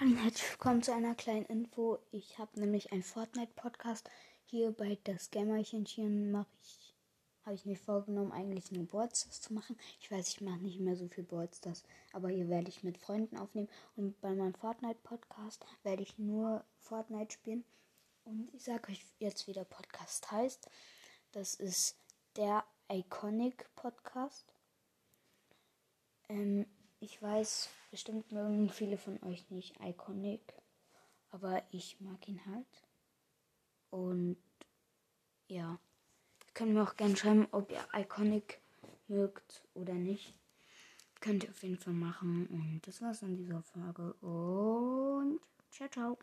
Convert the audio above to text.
Hallo und herzlich willkommen zu einer kleinen Info. Ich habe nämlich einen Fortnite-Podcast. Hier bei das Gamerchenchen mache ich, habe ich mir vorgenommen, eigentlich nur Boardstars zu machen. Ich weiß, ich mache nicht mehr so viel Boardstars, aber hier werde ich mit Freunden aufnehmen. Und bei meinem Fortnite-Podcast werde ich nur Fortnite spielen. Und ich sage euch jetzt, wie der Podcast heißt. Das ist der Iconic Podcast. Ähm, ich weiß, bestimmt mögen viele von euch nicht Iconic, aber ich mag ihn halt. Und ja, ihr könnt mir auch gerne schreiben, ob ihr Iconic mögt oder nicht. Könnt ihr auf jeden Fall machen. Und das war's an dieser Frage. Und ciao, ciao.